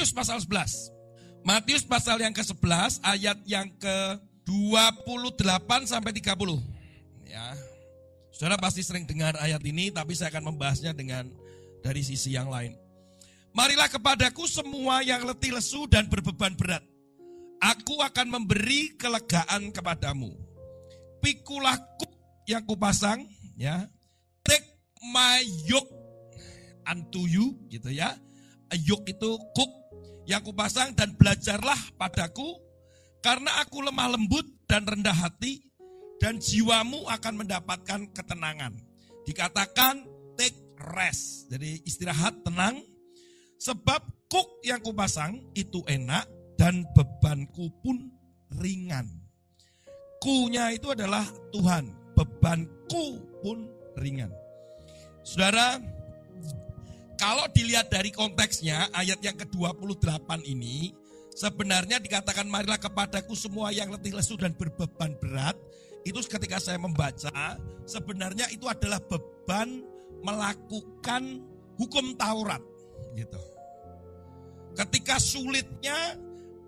Matius pasal 11. Matius pasal yang ke-11 ayat yang ke-28 sampai 30. Ya. Saudara pasti sering dengar ayat ini tapi saya akan membahasnya dengan dari sisi yang lain. Marilah kepadaku semua yang letih lesu dan berbeban berat. Aku akan memberi kelegaan kepadamu. Pikulah kuk yang kupasang, ya. Take my yoke unto you, gitu ya. Yoke itu kuk yang kupasang dan belajarlah padaku karena aku lemah lembut dan rendah hati dan jiwamu akan mendapatkan ketenangan. Dikatakan take rest. Jadi istirahat tenang sebab kuk yang kupasang itu enak dan bebanku pun ringan. Kunya itu adalah Tuhan, bebanku pun ringan. Saudara, kalau dilihat dari konteksnya, ayat yang ke-28 ini, sebenarnya dikatakan marilah kepadaku semua yang letih lesu dan berbeban berat, itu ketika saya membaca, sebenarnya itu adalah beban melakukan hukum Taurat. Gitu. Ketika sulitnya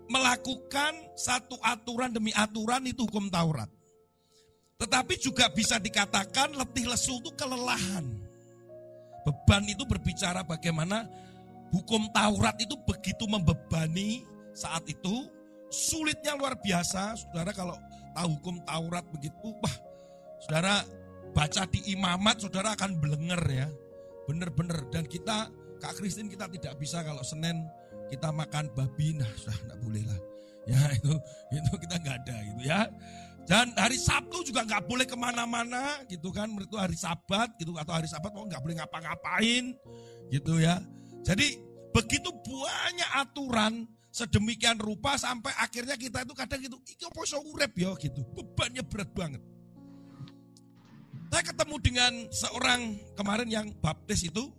melakukan satu aturan demi aturan itu hukum Taurat. Tetapi juga bisa dikatakan letih lesu itu kelelahan. Beban itu berbicara bagaimana hukum Taurat itu begitu membebani saat itu. Sulitnya luar biasa. Saudara kalau tahu hukum Taurat begitu, wah saudara baca di imamat saudara akan belenger ya. Bener-bener. Dan kita, Kak Kristin kita tidak bisa kalau Senin kita makan babi, nah sudah tidak boleh lah. Ya itu itu kita nggak ada gitu ya. Dan hari Sabtu juga nggak boleh ke mana-mana gitu kan. Itu hari Sabat gitu atau hari Sabat mau nggak boleh ngapa-ngapain gitu ya. Jadi begitu banyak aturan sedemikian rupa sampai akhirnya kita itu kadang gitu, iki iso urep ya gitu. Bebannya berat banget. Saya ketemu dengan seorang kemarin yang baptis itu,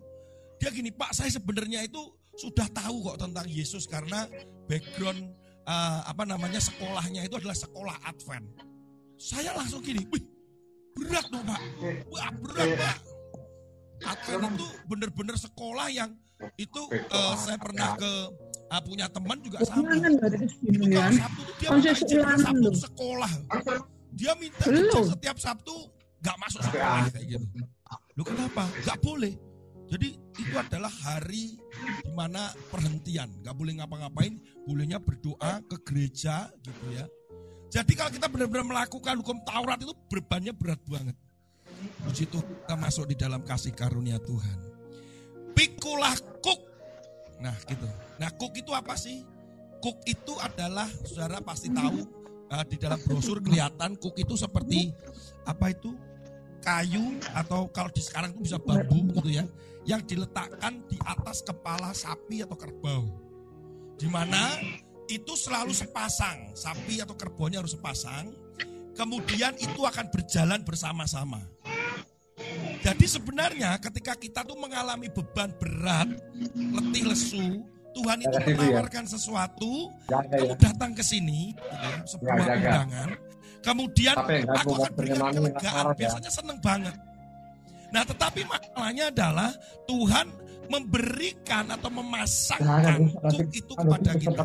dia gini, Pak saya sebenarnya itu sudah tahu kok tentang Yesus karena background uh, apa namanya sekolahnya itu adalah sekolah Advent. Saya langsung gini, wih berat dong pak, wah berat pak. Advent itu benar-benar sekolah yang itu uh, saya pernah ke uh, punya teman juga sama. Itu kalau Sabtu itu dia minta Sabtu sekolah. Dia minta setiap Sabtu nggak masuk sekolah kayak gitu. Lu kenapa? Gak boleh. Jadi itu adalah hari di mana perhentian, nggak boleh ngapa-ngapain, bolehnya berdoa ke gereja gitu ya. Jadi kalau kita benar-benar melakukan hukum Taurat itu bebannya berat banget. Puji itu kita masuk di dalam kasih karunia Tuhan. Pikulah kuk. Nah gitu. Nah kuk itu apa sih? Kuk itu adalah, saudara pasti tahu, uh, di dalam brosur kelihatan kuk itu seperti apa itu? Kayu atau kalau di sekarang itu bisa bambu gitu ya yang diletakkan di atas kepala sapi atau kerbau. Di mana itu selalu sepasang, sapi atau kerbaunya harus sepasang. Kemudian itu akan berjalan bersama-sama. Jadi sebenarnya ketika kita tuh mengalami beban berat, letih lesu, Tuhan itu ya. menawarkan sesuatu, kamu datang ke sini, gitu ya, sebuah undangan, kemudian aku akan berikan kelegaan, biasanya seneng banget. Nah tetapi masalahnya adalah Tuhan memberikan atau memasangkan kuk itu kepada kita.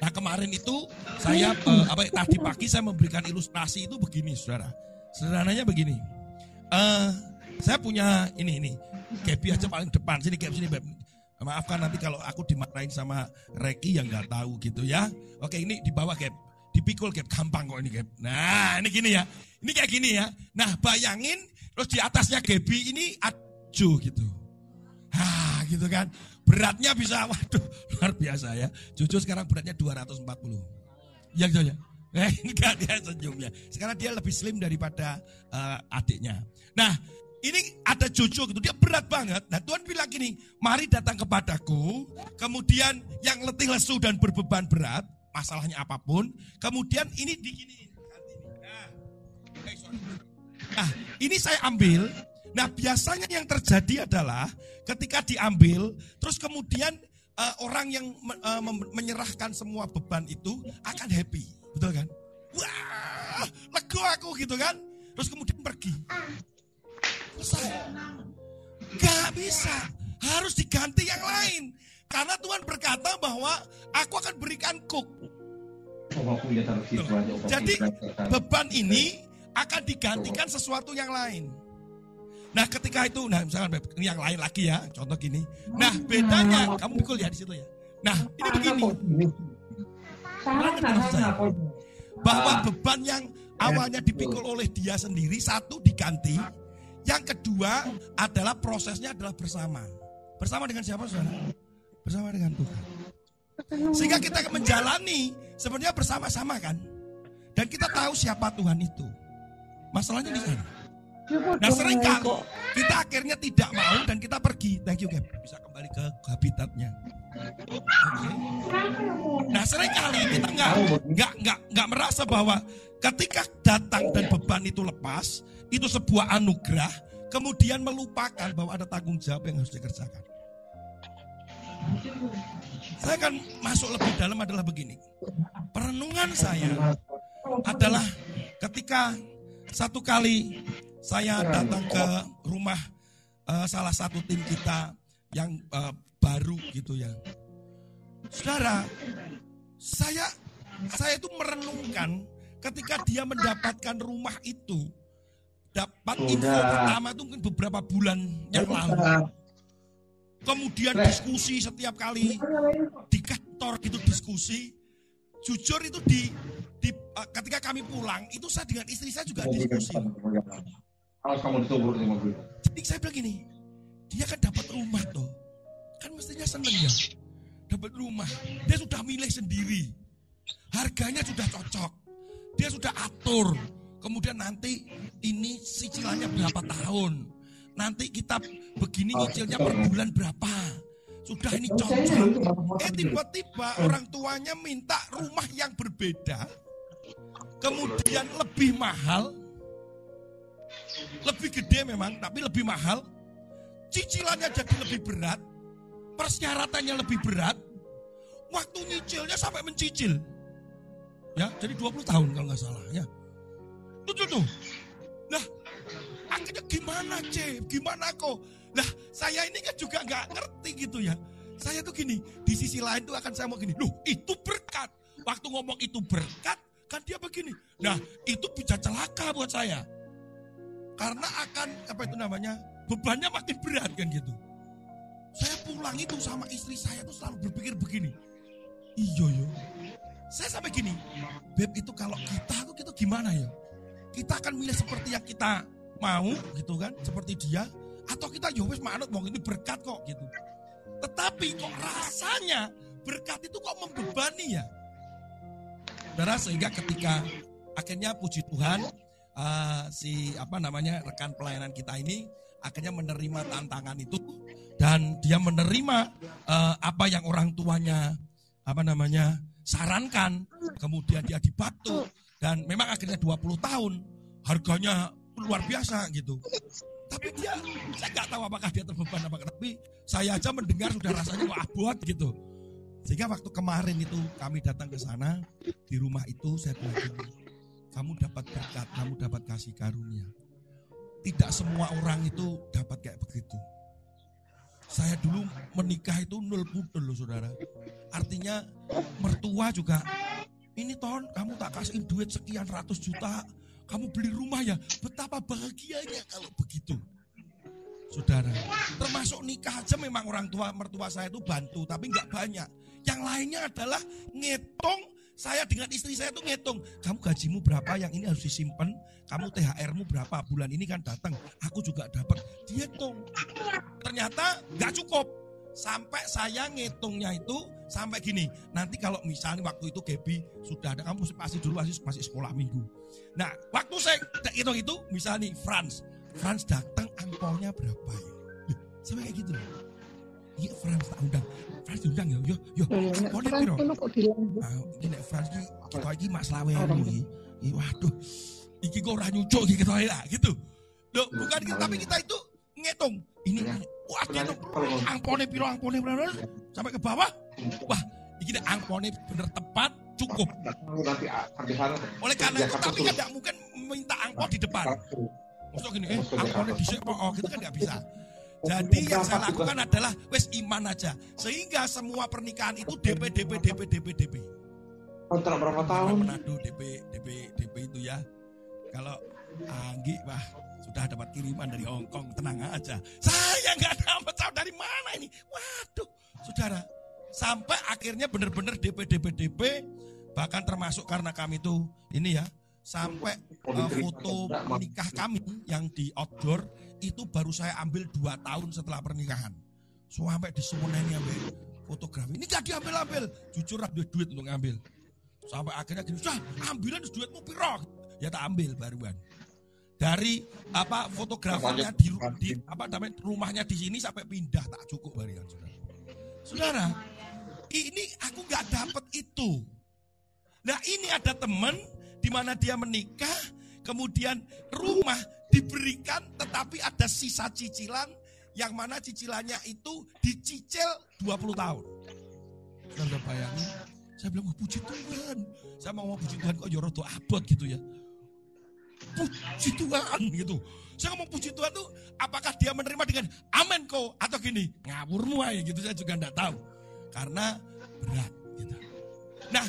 Nah kemarin itu saya uh, apa tadi pagi saya memberikan ilustrasi itu begini saudara. Sederhananya begini. Uh, saya punya ini ini Gaby aja paling depan sini Gaby sini Beb. Maafkan nanti kalau aku dimarahin sama Reki yang nggak tahu gitu ya. Oke ini di bawah Gap. Dipikul Gap gampang kok ini Gap. Nah ini gini ya. Ini kayak gini ya. Nah bayangin Terus di atasnya Gebi ini Ajo gitu. Hah gitu kan. Beratnya bisa, waduh luar biasa ya. Jojo sekarang beratnya 240. Ya gitu ya. Eh, enggak dia senyumnya. Sekarang dia lebih slim daripada uh, adiknya. Nah, ini ada Jojo gitu, dia berat banget. Nah Tuhan bilang gini, mari datang kepadaku. Kemudian yang letih lesu dan berbeban berat, masalahnya apa pun. Kemudian ini digini. Nah, sorry. Nah, ini saya ambil. Nah, biasanya yang terjadi adalah ketika diambil, terus kemudian uh, orang yang uh, menyerahkan semua beban itu akan happy, betul kan? Wah, lego aku gitu kan? Terus kemudian pergi. Selesai. Gak bisa, harus diganti yang lain. Karena Tuhan berkata bahwa aku akan berikan kuk. Jadi beban ini akan digantikan sesuatu yang lain. Nah ketika itu, nah misalkan ini yang lain lagi ya, contoh gini. Nah bedanya, kamu pikul ya di situ ya. Nah ini begini. Bahwa beban yang awalnya dipikul oleh dia sendiri, satu diganti. Yang kedua adalah prosesnya adalah bersama. Bersama dengan siapa saudara? Bersama dengan Tuhan. Sehingga kita menjalani sebenarnya bersama-sama kan. Dan kita tahu siapa Tuhan itu. Masalahnya di sana. Nah sering kali kita akhirnya tidak mau dan kita pergi. Thank you Gap. Bisa kembali ke habitatnya. Okay. Nah sering kali kita nggak nggak nggak nggak merasa bahwa ketika datang dan beban itu lepas itu sebuah anugerah. Kemudian melupakan bahwa ada tanggung jawab yang harus dikerjakan. Saya akan masuk lebih dalam adalah begini. Perenungan saya adalah ketika satu kali saya datang ke rumah uh, salah satu tim kita yang uh, baru gitu ya. Saudara, saya saya itu merenungkan ketika dia mendapatkan rumah itu dapat info pertama itu mungkin beberapa bulan yang lalu. Kemudian diskusi setiap kali di kantor itu diskusi. Jujur itu di di, uh, ketika kami pulang itu saya dengan istri saya juga diskusi. Harus kamu ditunggu di mobil. Jadi saya bilang gini, dia kan dapat rumah tuh, kan mestinya seneng ya, dapat rumah. Dia sudah milih sendiri, harganya sudah cocok, dia sudah atur. Kemudian nanti ini cicilannya berapa tahun, nanti kita begini nyicilnya per bulan berapa. Sudah ini cocok. Eh tiba-tiba orang tuanya minta rumah yang berbeda kemudian lebih mahal, lebih gede memang, tapi lebih mahal, cicilannya jadi lebih berat, persyaratannya lebih berat, waktu nyicilnya sampai mencicil. Ya, jadi 20 tahun kalau nggak salah ya. Tuh, tuh, Nah, akhirnya gimana C? Gimana kok? Nah, saya ini kan juga nggak ngerti gitu ya. Saya tuh gini, di sisi lain tuh akan saya mau gini, loh itu berkat. Waktu ngomong itu berkat, Kan dia begini. Nah, itu bisa celaka buat saya. Karena akan apa itu namanya? Bebannya makin berat kan gitu. Saya pulang itu sama istri saya tuh selalu berpikir begini. Iya yo. Saya sampai gini, beb itu kalau kita tuh kita gimana ya? Kita akan milih seperti yang kita mau gitu kan, seperti dia atau kita yo wis manut wong ini berkat kok gitu. Tetapi kok rasanya berkat itu kok membebani ya? Saudara sehingga ketika akhirnya puji Tuhan uh, si apa namanya rekan pelayanan kita ini akhirnya menerima tantangan itu dan dia menerima uh, apa yang orang tuanya apa namanya sarankan. Kemudian dia dibantu dan memang akhirnya 20 tahun harganya luar biasa gitu. Tapi dia saya nggak tahu apakah dia terbeban apa tapi saya aja mendengar sudah rasanya wah buat gitu. Sehingga waktu kemarin itu kami datang ke sana, di rumah itu saya bilang kamu dapat berkat, kamu dapat kasih karunia. Tidak semua orang itu dapat kayak begitu. Saya dulu menikah itu nol pudel loh saudara. Artinya mertua juga, ini tahun kamu tak kasih duit sekian ratus juta, kamu beli rumah ya, betapa bahagianya kalau begitu. Saudara, termasuk nikah aja memang orang tua mertua saya itu bantu, tapi nggak banyak yang lainnya adalah ngitung saya dengan istri saya tuh ngitung, kamu gajimu berapa yang ini harus disimpan, kamu THR-mu berapa bulan ini kan datang, aku juga dapat. Dihitung. Ternyata nggak cukup. Sampai saya ngitungnya itu sampai gini. Nanti kalau misalnya waktu itu Gaby sudah ada, kamu pasti dulu masih masih sekolah minggu. Nah, waktu saya hitung itu, misalnya nih Franz, Franz datang angpaunya berapa ya? Sampai kayak gitu loh. Iya Frans tak undang. Frans diundang ya. Yo yo. Kone piro? Ah, iki kita iki Mas Lawe iki. Waduh. Iki kok ora nyucuk iki kita lah gitu. Loh, bukan kita tapi kita itu ngitung. Ini wah ngitung angpone piro angpone piro sampai ke bawah. Wah, iki nek angpone bener tepat cukup. Oleh karena itu tapi tidak mungkin minta angpau di depan. Maksudnya gini, eh angpone dhisik kok oh, gitu kan nggak bisa. Jadi yang saya lakukan adalah wes iman aja. Sehingga semua pernikahan itu DP DP DP DP DP. Kontrak berapa tahun? Manado DP DP DP itu ya. Kalau Anggi wah sudah dapat kiriman dari Hong Kong, tenang aja. Saya nggak dapat tahu dari mana ini. Waduh, saudara. Sampai akhirnya benar-benar DP DP DP bahkan termasuk karena kami itu ini ya sampai uh, foto menikah kami yang di outdoor itu baru saya ambil dua tahun setelah pernikahan. Sampai di ini ambil fotografi. Ini gak diambil-ambil. Jujur ambil duit untuk ngambil. Sampai akhirnya gini, sudah ambilan duitmu piro. Ya tak ambil baruan. Dari apa fotografernya di, di apa namanya rumahnya di sini sampai pindah tak cukup baruan saudara. Saudara, ini aku nggak dapat itu. Nah ini ada teman di mana dia menikah, kemudian rumah diberikan tetapi ada sisa cicilan yang mana cicilannya itu dicicil 20 tahun. Saudara bayangin, saya bilang, oh, puji Tuhan. Saya mau puji Tuhan kok yoroto ya abot gitu ya. Puji Tuhan gitu. Saya ngomong puji Tuhan tuh apakah dia menerima dengan amin kok atau gini ngawurmu aja gitu saya juga enggak tahu. Karena berat gitu. Nah,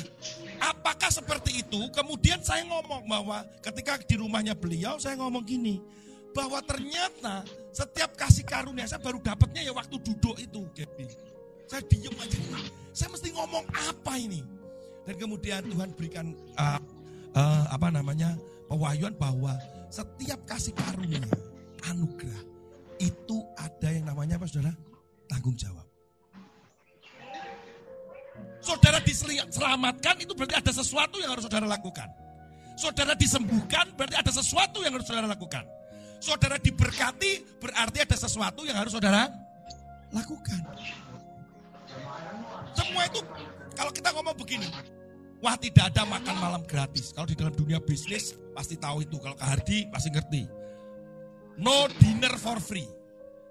Apakah seperti itu? Kemudian saya ngomong bahwa ketika di rumahnya beliau saya ngomong gini, bahwa ternyata setiap kasih karunia saya baru dapatnya ya waktu duduk itu, Gaby. Saya diem aja, saya mesti ngomong apa ini? Dan kemudian Tuhan berikan uh, uh, apa namanya pewahyuan bahwa setiap kasih karunia, anugerah itu ada yang namanya apa saudara? Tanggung jawab. Saudara diselamatkan itu berarti ada sesuatu yang harus saudara lakukan. Saudara disembuhkan berarti ada sesuatu yang harus saudara lakukan. Saudara diberkati berarti ada sesuatu yang harus saudara lakukan. Semua itu kalau kita ngomong begini, wah tidak ada makan malam gratis. Kalau di dalam dunia bisnis pasti tahu itu. Kalau Kak Hardi pasti ngerti. No dinner for free.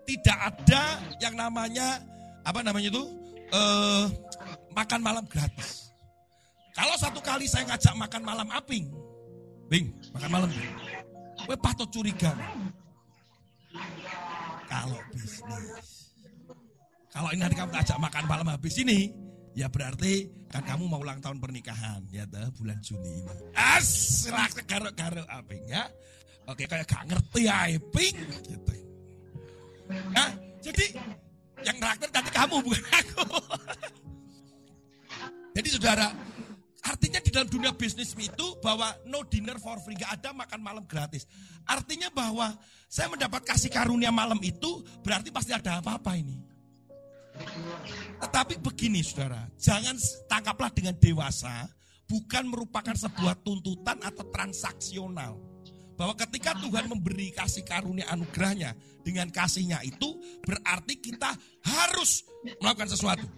Tidak ada yang namanya apa namanya itu? Uh, makan malam gratis. Kalau satu kali saya ngajak makan malam aping, Bing, makan malam. Gue patut curiga. Kalau bisnis. Kalau ini nanti kamu ajak makan malam habis ini, ya berarti kan kamu mau ulang tahun pernikahan ya tuh bulan Juni ini. As, garuk-garuk aping ya. Oke kayak gak ngerti ya aping gitu. Nah, jadi yang terakhir nanti kamu bukan aku. Jadi saudara, artinya di dalam dunia bisnis itu bahwa no dinner for free, gak ada makan malam gratis. Artinya bahwa saya mendapat kasih karunia malam itu berarti pasti ada apa-apa ini. Tetapi begini saudara, jangan tangkaplah dengan dewasa, bukan merupakan sebuah tuntutan atau transaksional. Bahwa ketika Tuhan memberi kasih karunia anugerahnya dengan kasihnya itu berarti kita harus melakukan sesuatu.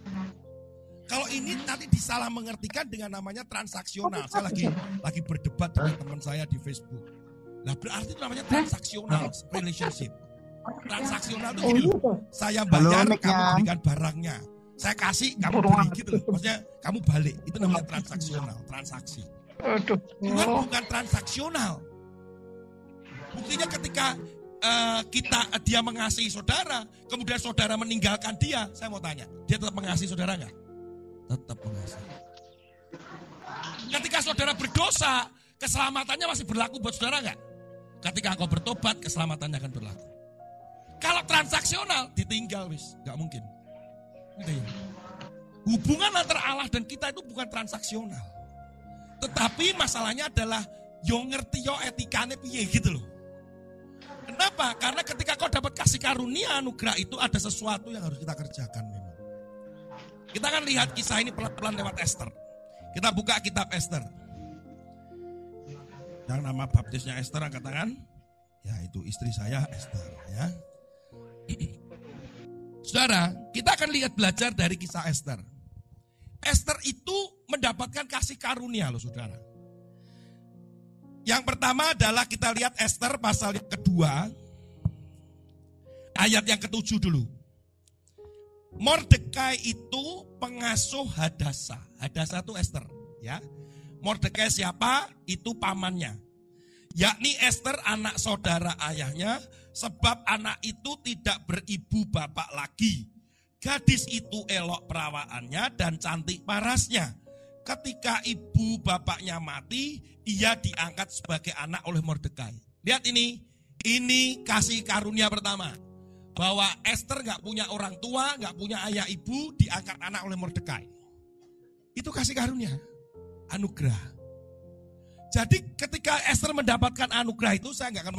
Kalau ini nanti disalah mengertikan dengan namanya transaksional. Saya lagi lagi berdebat dengan teman saya di Facebook. Nah berarti itu namanya transaksional relationship. Transaksional itu gini loh. Saya bayar, kamu berikan barangnya. Saya kasih, kamu beri gitu loh. Maksudnya kamu balik. Itu namanya transaksional, transaksi. Tuhan bukan transaksional. Buktinya ketika uh, kita dia mengasihi saudara, kemudian saudara meninggalkan dia, saya mau tanya, dia tetap mengasihi saudara nggak? tetap mengasihi. Ketika saudara berdosa, keselamatannya masih berlaku buat saudara nggak? Ketika engkau bertobat, keselamatannya akan berlaku. Kalau transaksional, ditinggal wis, nggak mungkin. Gitu ya. Hubungan antara Allah dan kita itu bukan transaksional. Tetapi masalahnya adalah yo ngerti yo etikane piye gitu loh. Kenapa? Karena ketika kau dapat kasih karunia anugerah itu ada sesuatu yang harus kita kerjakan memang. Kita akan lihat kisah ini pelan-pelan lewat Esther. Kita buka kitab Esther. Yang nama baptisnya Esther angkat tangan. Ya itu istri saya Esther ya. Saudara, kita akan lihat belajar dari kisah Esther. Esther itu mendapatkan kasih karunia loh saudara. Yang pertama adalah kita lihat Esther pasal yang kedua. Ayat yang ketujuh dulu. Mordekai itu pengasuh Hadasa. Hadasa itu Esther, ya. Mordekai siapa? Itu pamannya. Yakni Esther anak saudara ayahnya Sebab anak itu tidak beribu bapak lagi. Gadis itu elok perawaannya dan cantik parasnya. Ketika ibu bapaknya mati, ia diangkat sebagai anak oleh Mordekai. Lihat ini, ini kasih karunia pertama. Bahwa Esther nggak punya orang tua, nggak punya ayah ibu, diangkat anak oleh Mordekai. Itu kasih karunia, anugerah. Jadi ketika Esther mendapatkan anugerah itu, saya nggak akan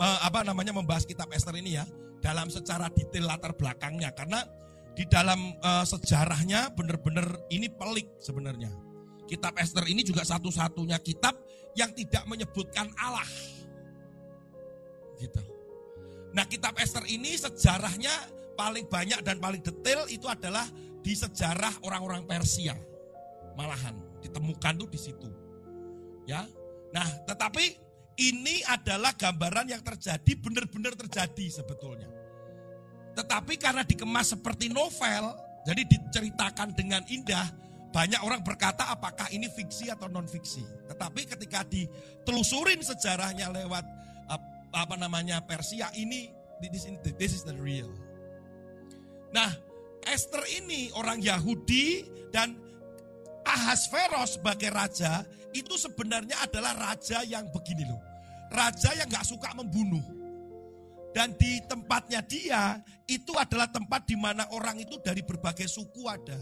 apa namanya membahas kitab Esther ini ya dalam secara detail latar belakangnya karena di dalam uh, sejarahnya benar-benar ini pelik sebenarnya. Kitab Esther ini juga satu-satunya kitab yang tidak menyebutkan Allah. Gitu. Nah, kitab Esther ini sejarahnya paling banyak dan paling detail itu adalah di sejarah orang-orang Persia. Malahan ditemukan tuh di situ. Ya. Nah, tetapi ini adalah gambaran yang terjadi, benar-benar terjadi sebetulnya. Tetapi karena dikemas seperti novel, jadi diceritakan dengan indah, banyak orang berkata apakah ini fiksi atau non fiksi. Tetapi ketika ditelusurin sejarahnya lewat apa namanya Persia ini this, is the real. Nah, Esther ini orang Yahudi dan Ahasveros sebagai raja itu sebenarnya adalah raja yang begini loh. Raja yang gak suka membunuh. Dan di tempatnya dia, itu adalah tempat di mana orang itu dari berbagai suku ada.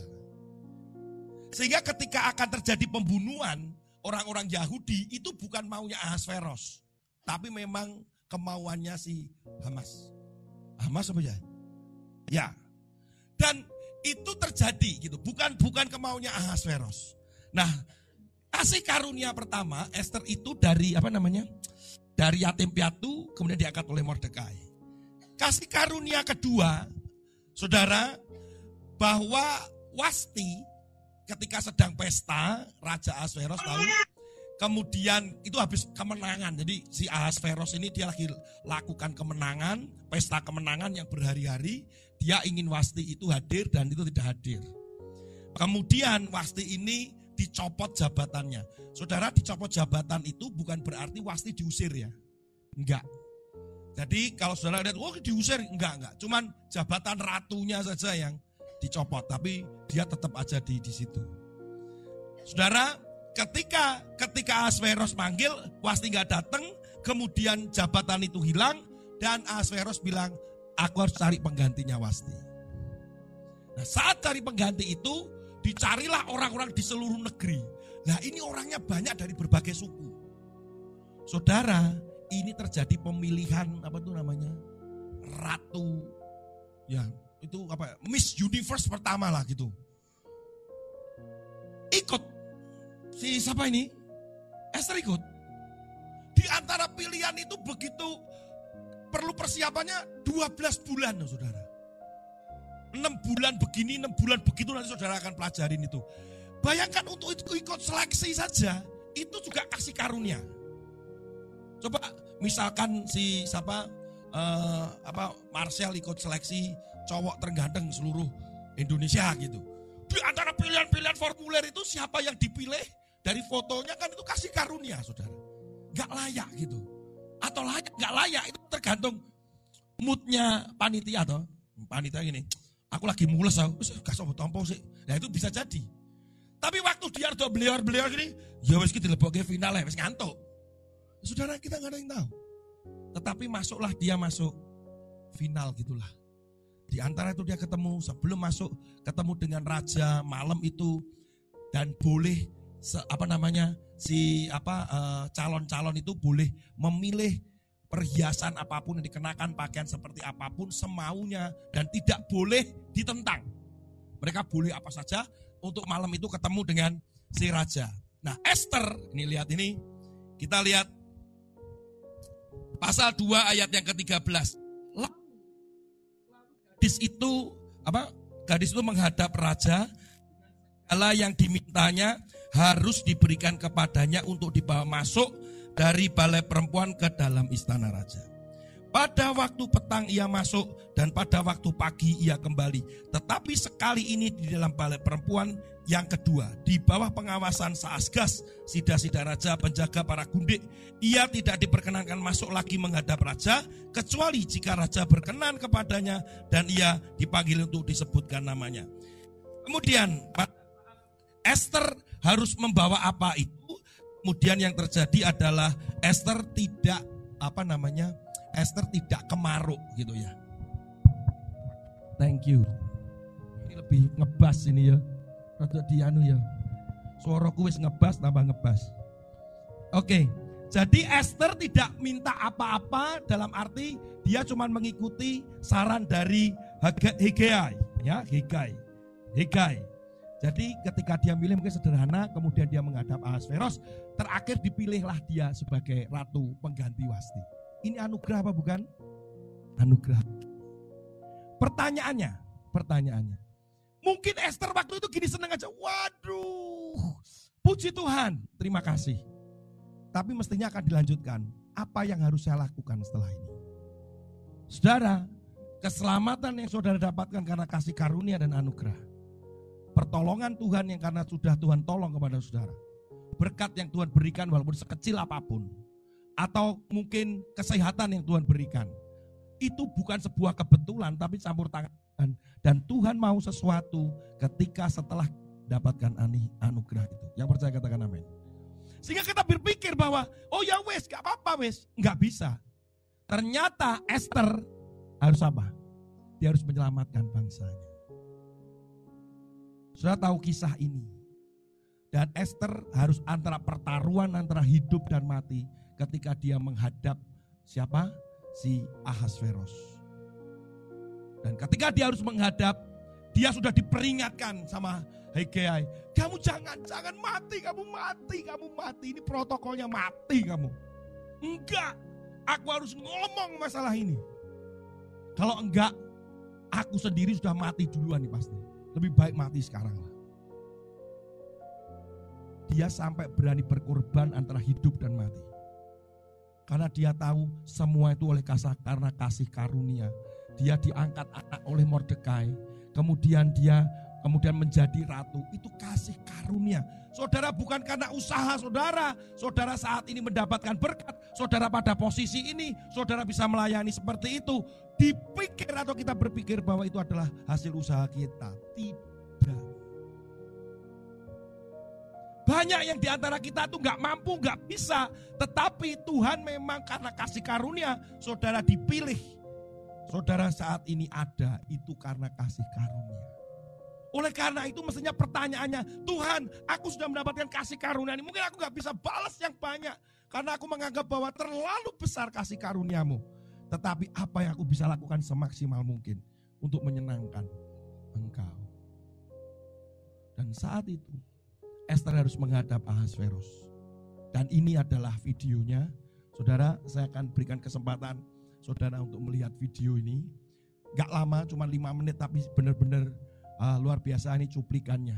Sehingga ketika akan terjadi pembunuhan, orang-orang Yahudi itu bukan maunya Ahasveros. Tapi memang kemauannya si Hamas. Hamas apa ya? Ya. Dan itu terjadi gitu, bukan bukan kemaunya Ahasveros. Nah, kasih karunia pertama Esther itu dari apa namanya? Dari yatim piatu kemudian diangkat oleh Mordekai. Kasih karunia kedua, saudara, bahwa Wasti ketika sedang pesta, Raja Asveros tahu, kemudian itu habis kemenangan. Jadi si Ahasveros ini dia lagi lakukan kemenangan, pesta kemenangan yang berhari-hari, dia ingin Wasti itu hadir dan itu tidak hadir. Kemudian Wasti ini dicopot jabatannya. Saudara dicopot jabatan itu bukan berarti Wasti diusir ya. Enggak. Jadi kalau saudara lihat, oh diusir, enggak, enggak. Cuman jabatan ratunya saja yang dicopot, tapi dia tetap aja di di situ. Saudara, ketika ketika Asveros manggil, Wasti enggak datang, kemudian jabatan itu hilang, dan Asveros bilang, aku harus cari penggantinya Wasti. Nah saat cari pengganti itu, Dicarilah orang-orang di seluruh negeri. Nah ini orangnya banyak dari berbagai suku. Saudara, ini terjadi pemilihan apa tuh namanya? Ratu. Ya, itu apa? Miss Universe pertama lah gitu. Ikut. Si siapa ini? Esther ikut. Di antara pilihan itu begitu perlu persiapannya 12 bulan, saudara. Enam bulan begini, enam bulan begitu nanti saudara akan pelajarin itu. Bayangkan untuk itu ikut seleksi saja, itu juga kasih karunia. Coba misalkan si siapa uh, apa Marcel ikut seleksi cowok terganteng seluruh Indonesia gitu. Di antara pilihan-pilihan formulir itu siapa yang dipilih dari fotonya kan itu kasih karunia, saudara. Gak layak gitu. Atau layak, gak layak itu tergantung moodnya panitia atau panitia gini Aku lagi mules aku, gak sopo tompo sih. Nah itu bisa jadi. Tapi waktu dia udah beliau-beliau ini, ya wis kita lebok ke final ya, wis ngantuk. Saudara kita nggak ada yang tahu. Tetapi masuklah dia masuk final gitulah. Di antara itu dia ketemu sebelum masuk ketemu dengan raja malam itu dan boleh apa namanya si apa eh, calon-calon uh, itu boleh memilih perhiasan apa pun yang dikenakan, pakaian seperti apa pun semaunya dan tidak boleh ditentang. Mereka boleh apa saja untuk malam itu ketemu dengan si raja. Nah, Esther, ini lihat ini. Kita lihat pasal 2 ayat yang ke-13. Gadis itu apa? Gadis itu menghadap raja Allah yang dimintanya harus diberikan kepadanya untuk dibawa masuk dari balai perempuan ke dalam istana raja. Pada waktu petang ia masuk dan pada waktu pagi ia kembali. Tetapi sekali ini di dalam balik perempuan yang kedua, di bawah pengawasan Saasgas, sida-sida raja, penjaga para gundik, ia tidak diperkenankan masuk lagi menghadap raja, kecuali jika raja berkenan kepadanya dan ia dipanggil untuk disebutkan namanya. Kemudian Esther harus membawa apa itu? Kemudian yang terjadi adalah Esther tidak apa namanya? Esther tidak kemaruk gitu ya. Thank you. Ini lebih ngebas ini ya rada anu ya. Suaraku wis ngebas tambah ngebas. Oke. Jadi Esther tidak minta apa-apa dalam arti dia cuma mengikuti saran dari Hegai, ya Hegai, Hegai. Jadi ketika dia milih mungkin sederhana, kemudian dia menghadap Ahasveros, terakhir dipilihlah dia sebagai ratu pengganti Wasti. Ini anugerah apa bukan? Anugerah. Pertanyaannya, pertanyaannya, Mungkin Esther waktu itu gini seneng aja. Waduh, puji Tuhan, terima kasih. Tapi mestinya akan dilanjutkan. Apa yang harus saya lakukan setelah ini? Saudara, keselamatan yang saudara dapatkan karena kasih karunia dan anugerah. Pertolongan Tuhan yang karena sudah Tuhan tolong kepada saudara. Berkat yang Tuhan berikan walaupun sekecil apa pun. Atau mungkin kesehatan yang Tuhan berikan. Itu bukan sebuah kebetulan tapi campur tangan dan Tuhan mau sesuatu ketika setelah dapatkan anugerah itu. Yang percaya katakan amin. Sehingga kita berpikir bahwa oh ya wes gak apa-apa wes. Nggak bisa. Ternyata Esther harus apa? Dia harus menyelamatkan bangsanya. Sudah tahu kisah ini. Dan Esther harus antara pertaruhan antara hidup dan mati ketika dia menghadap siapa? Si Ahasveros. Dan ketika dia harus menghadap, dia sudah diperingatkan sama Hegai. Kamu jangan, jangan mati, kamu mati, kamu mati. Ini protokolnya mati kamu. Enggak, aku harus ngomong masalah ini. Kalau enggak, aku sendiri sudah mati duluan nih pasti. Lebih baik mati sekarang. Dia sampai berani berkorban antara hidup dan mati. Karena dia tahu semua itu oleh kasih karena kasih karunia dia diangkat anak oleh Mordekai, kemudian dia kemudian menjadi ratu. Itu kasih karunia. Saudara bukan karena usaha saudara, saudara saat ini mendapatkan berkat, saudara pada posisi ini, saudara bisa melayani seperti itu. Dipikir atau kita berpikir bahwa itu adalah hasil usaha kita. Tidak. Banyak yang di antara kita tuh nggak mampu, nggak bisa. Tetapi Tuhan memang karena kasih karunia, saudara dipilih Saudara saat ini ada itu karena kasih karunia. Oleh karena itu mestinya pertanyaannya, Tuhan aku sudah mendapatkan kasih karunia ini. Mungkin aku gak bisa balas yang banyak. Karena aku menganggap bahwa terlalu besar kasih karuniamu. Tetapi apa yang aku bisa lakukan semaksimal mungkin untuk menyenangkan engkau. Dan saat itu Esther harus menghadap Ahasverus. Dan ini adalah videonya. Saudara, saya akan berikan kesempatan saudara untuk melihat video ini. Gak lama, cuma lima menit tapi benar-benar uh, luar biasa ini cuplikannya.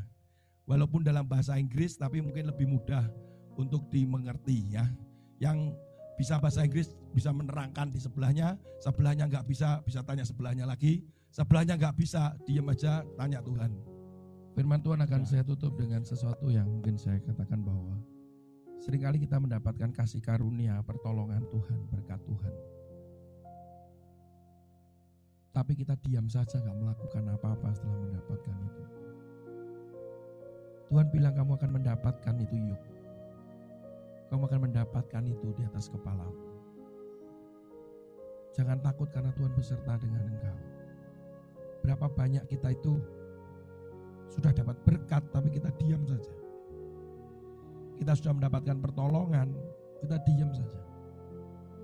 Walaupun dalam bahasa Inggris tapi mungkin lebih mudah untuk dimengerti ya. Yang bisa bahasa Inggris bisa menerangkan di sebelahnya, sebelahnya nggak bisa bisa tanya sebelahnya lagi, sebelahnya nggak bisa diam aja tanya Tuhan. Firman Tuhan akan ya. saya tutup dengan sesuatu yang mungkin saya katakan bahwa sering kali kita mendapatkan kasih karunia, pertolongan Tuhan, berkat Tuhan. Tapi kita diam saja nggak melakukan apa-apa setelah mendapatkan itu. Tuhan bilang kamu akan mendapatkan itu yuk. Kamu akan mendapatkan itu di atas kepala. Jangan takut karena Tuhan beserta dengan engkau. Berapa banyak kita itu sudah dapat berkat tapi kita diam saja. Kita sudah mendapatkan pertolongan, kita diam saja.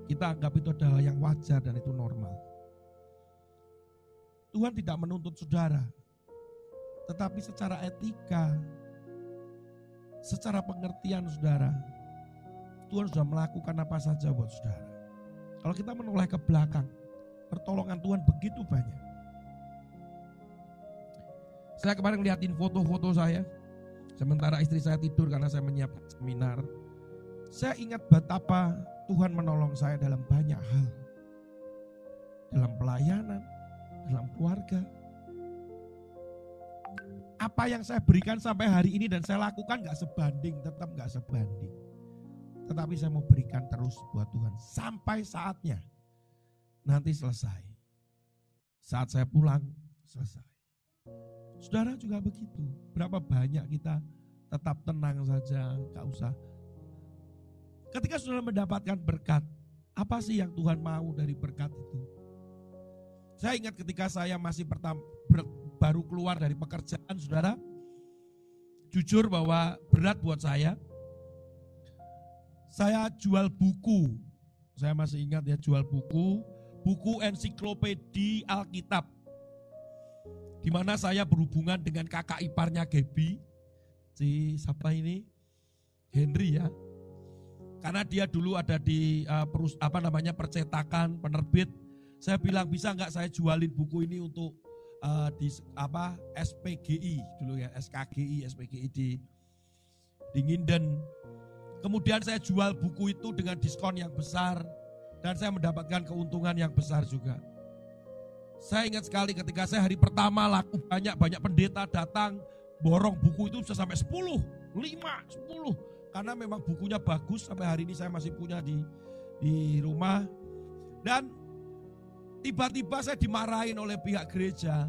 Kita anggap itu adalah yang wajar dan itu normal. Tuhan tidak menuntut saudara. Tetapi secara etika, secara pengertian saudara, Tuhan sudah melakukan apa saja buat saudara. Kalau kita menoleh ke belakang, pertolongan Tuhan begitu banyak. Saya kemarin lihatin foto-foto saya, sementara istri saya tidur karena saya menyiapkan seminar. Saya ingat betapa Tuhan menolong saya dalam banyak hal. dalam pelayanan, dalam keluarga. Apa yang saya berikan sampai hari ini dan saya lakukan gak sebanding, tetap gak sebanding. Tetapi saya mau berikan terus buat Tuhan sampai saatnya. Nanti selesai. Saat saya pulang, selesai. Saudara juga begitu. Berapa banyak kita tetap tenang saja, gak usah. Ketika saudara mendapatkan berkat, apa sih yang Tuhan mau dari berkat itu? Saya ingat ketika saya masih pertama, baru keluar dari pekerjaan, saudara, jujur bahwa berat buat saya. Saya jual buku, saya masih ingat ya jual buku, buku ensiklopedi Alkitab. Di mana saya berhubungan dengan kakak iparnya Gebi, si siapa ini? Henry ya. Karena dia dulu ada di uh, perus, apa namanya percetakan penerbit. Saya bilang bisa nggak saya jualin buku ini untuk uh, di apa SPGI dulu ya SKGI SPGI di di Nginden. Kemudian saya jual buku itu dengan diskon yang besar dan saya mendapatkan keuntungan yang besar juga. Saya ingat sekali ketika saya hari pertama laku banyak banyak pendeta datang borong buku itu bisa sampai 10, 5, 10 karena memang bukunya bagus sampai hari ini saya masih punya di di rumah dan tiba-tiba saya dimarahin oleh pihak gereja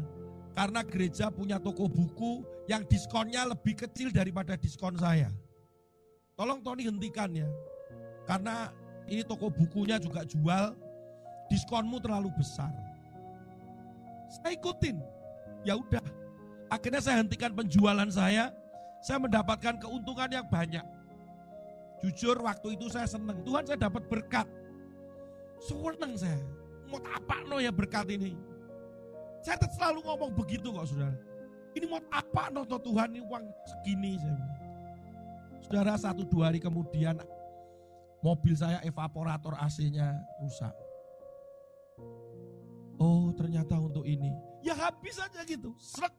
karena gereja punya toko buku yang diskonnya lebih kecil daripada diskon saya. Tolong Tony hentikan ya. Karena ini toko bukunya juga jual, diskonmu terlalu besar. Saya ikutin. Ya udah. Akhirnya saya hentikan penjualan saya, saya mendapatkan keuntungan yang banyak. Jujur waktu itu saya senang. Tuhan saya dapat berkat. Senang saya. Mau apa no ya berkat ini. Saya selalu ngomong begitu kok saudara. Ini mau apa no Tuhan ini uang segini saya. Saudara satu dua hari kemudian mobil saya evaporator AC-nya rusak. Oh ternyata untuk ini. Ya habis aja gitu. Srek.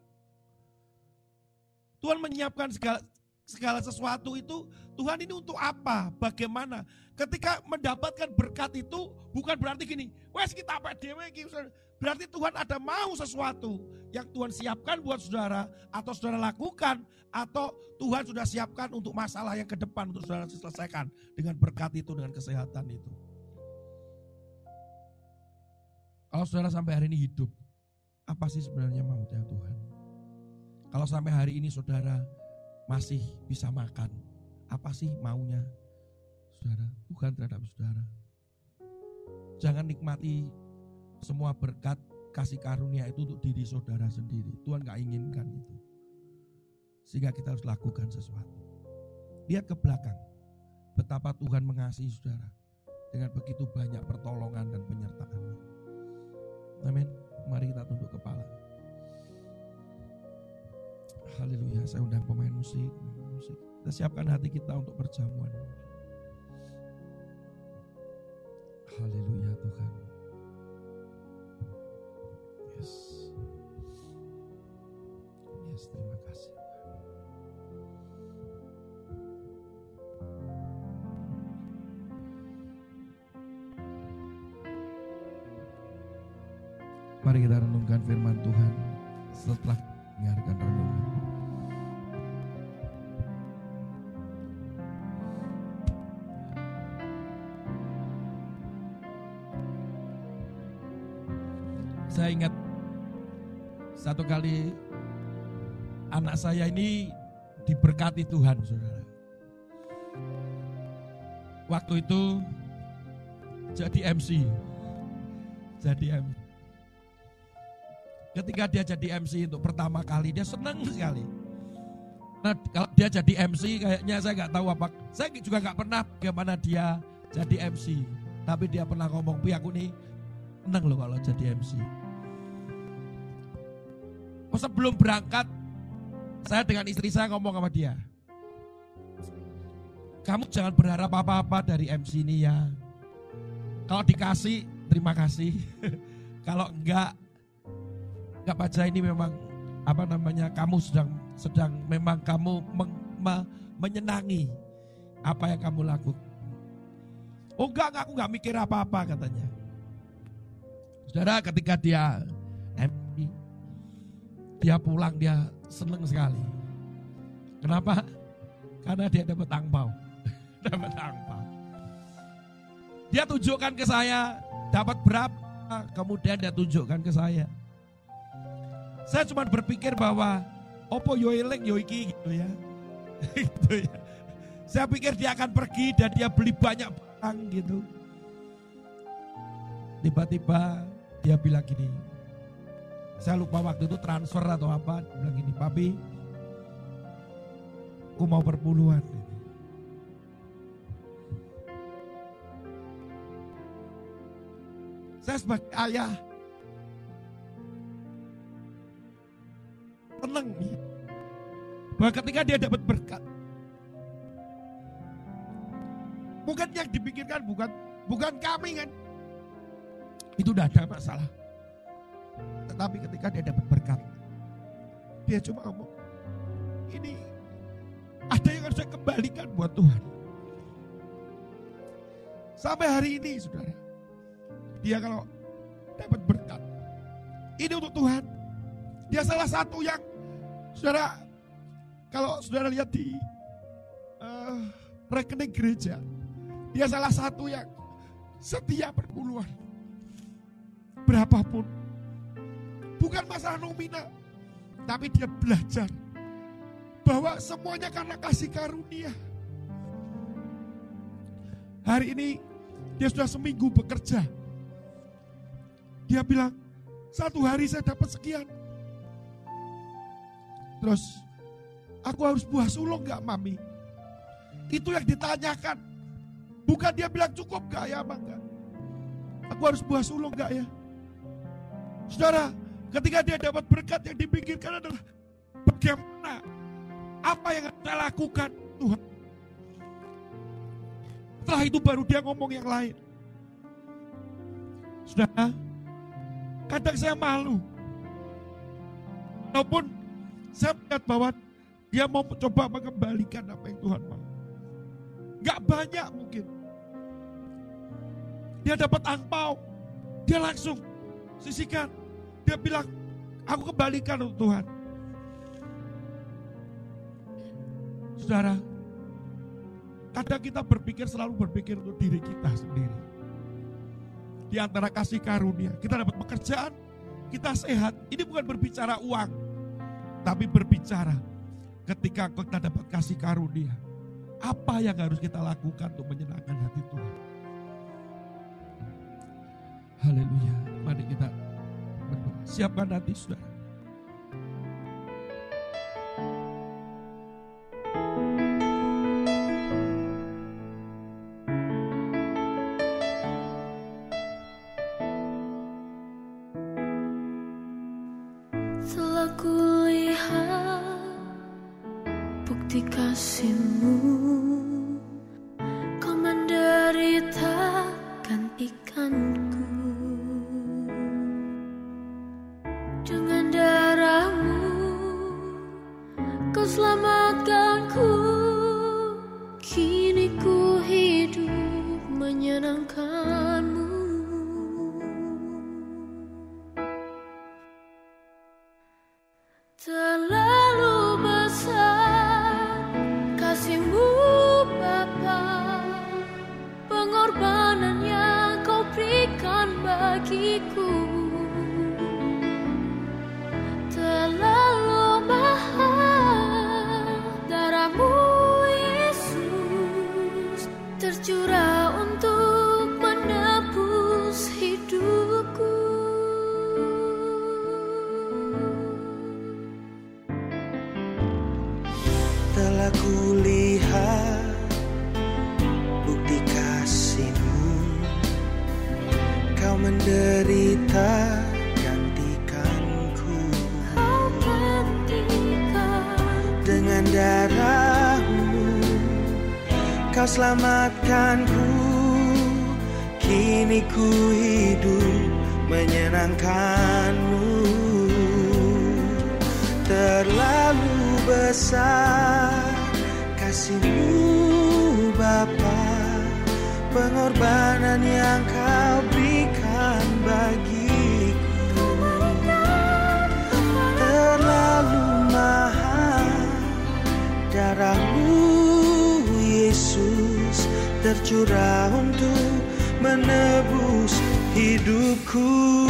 Tuhan menyiapkan segala segala sesuatu itu Tuhan ini untuk apa? Bagaimana? Ketika mendapatkan berkat itu bukan berarti gini, wes kita apa dewe Berarti Tuhan ada mau sesuatu yang Tuhan siapkan buat saudara atau saudara lakukan atau Tuhan sudah siapkan untuk masalah yang ke depan untuk saudara selesaikan dengan berkat itu dengan kesehatan itu. Kalau saudara sampai hari ini hidup, apa sih sebenarnya maunya Tuhan? Kalau sampai hari ini saudara masih bisa makan. Apa sih maunya saudara? Tuhan terhadap saudara. Jangan nikmati semua berkat kasih karunia itu untuk diri saudara sendiri. Tuhan gak inginkan itu. Sehingga kita harus lakukan sesuatu. Lihat ke belakang. Betapa Tuhan mengasihi saudara. Dengan begitu banyak pertolongan dan penyertaannya. Amin. Mari kita tunduk kepala. Haleluya. Saya undang pemain musik. Kita siapkan hati kita untuk perjamuan. Haleluya Tuhan. Yes. Yes, terima. Mari kita renungkan firman Tuhan setelah mendengarkan renungan. Saya ingat satu kali anak saya ini diberkati Tuhan, saudara. Waktu itu jadi MC, jadi MC. Ketika dia jadi MC untuk pertama kali, dia senang sekali. Nah, kalau dia jadi MC, kayaknya saya nggak tahu apa. Saya juga nggak pernah bagaimana dia jadi MC. Tapi dia pernah ngomong, pi aku nih seneng loh kalau jadi MC. Sebelum berangkat, saya dengan istri saya ngomong sama dia. Kamu jangan berharap apa-apa dari MC ini ya. Kalau dikasih, terima kasih. Kalau enggak, enggak baca ini memang apa namanya kamu sedang sedang memang kamu meng, me, menyenangi apa yang kamu lakukan. Oh enggak, enggak aku enggak mikir apa-apa katanya. Saudara ketika dia MP, dia pulang dia seneng sekali. Kenapa? Karena dia dapat angpau. dapat angpau. Dia tunjukkan ke saya dapat berapa, kemudian dia tunjukkan ke saya. Saya cuma berpikir bahwa opo yo eleng yo iki gitu ya. gitu ya. Saya pikir dia akan pergi dan dia beli banyak barang gitu. Tiba-tiba dia bilang gini, saya lupa waktu itu transfer atau apa, dia bilang gini, papi, aku mau perpuluhan. Saya sebagai ayah, tenang nih. Bahwa ketika dia dapat berkat, bukan yang dipikirkan bukan bukan kami kan, itu udah ada masalah. Tetapi ketika dia dapat berkat, dia cuma ngomong, ini ada yang harus saya kembalikan buat Tuhan. Sampai hari ini, saudara, dia kalau dapat berkat, ini untuk Tuhan. Dia salah satu yang, saudara, kalau saudara lihat di uh, rekening gereja, dia salah satu yang setia berpuluhan berapapun. Bukan masalah nominal, tapi dia belajar bahwa semuanya karena kasih karunia. Hari ini dia sudah seminggu bekerja. Dia bilang, satu hari saya dapat sekian. Terus, aku harus buah sulung gak mami? Itu yang ditanyakan. Bukan dia bilang cukup gak ya, bang? Aku harus buah sulung gak ya? Saudara, ketika dia dapat berkat yang dipikirkan adalah bagaimana apa yang saya lakukan Tuhan. Setelah itu baru dia ngomong yang lain. Saudara, kadang saya malu. Walaupun saya melihat bahwa dia mau coba mengembalikan apa yang Tuhan mau. Gak banyak mungkin. Dia dapat angpau. Dia langsung sisihkan. Dia bilang, aku kembalikan untuk Tuhan. Saudara, kadang kita berpikir selalu berpikir untuk diri kita sendiri. Di antara kasih karunia, kita dapat pekerjaan, kita sehat. Ini bukan berbicara uang, tapi berbicara ketika kita dapat kasih karunia. Apa yang harus kita lakukan untuk menyenangkan hati Tuhan? Haleluya. Mari kita berdoa. Siapkan hati saudara. musimmu Kau selamatkanku Kini ku hidup menyenangkanmu. Terlalu besar kasihmu Bapa Pengorbanan yang kau tercurah untuk menebus hidupku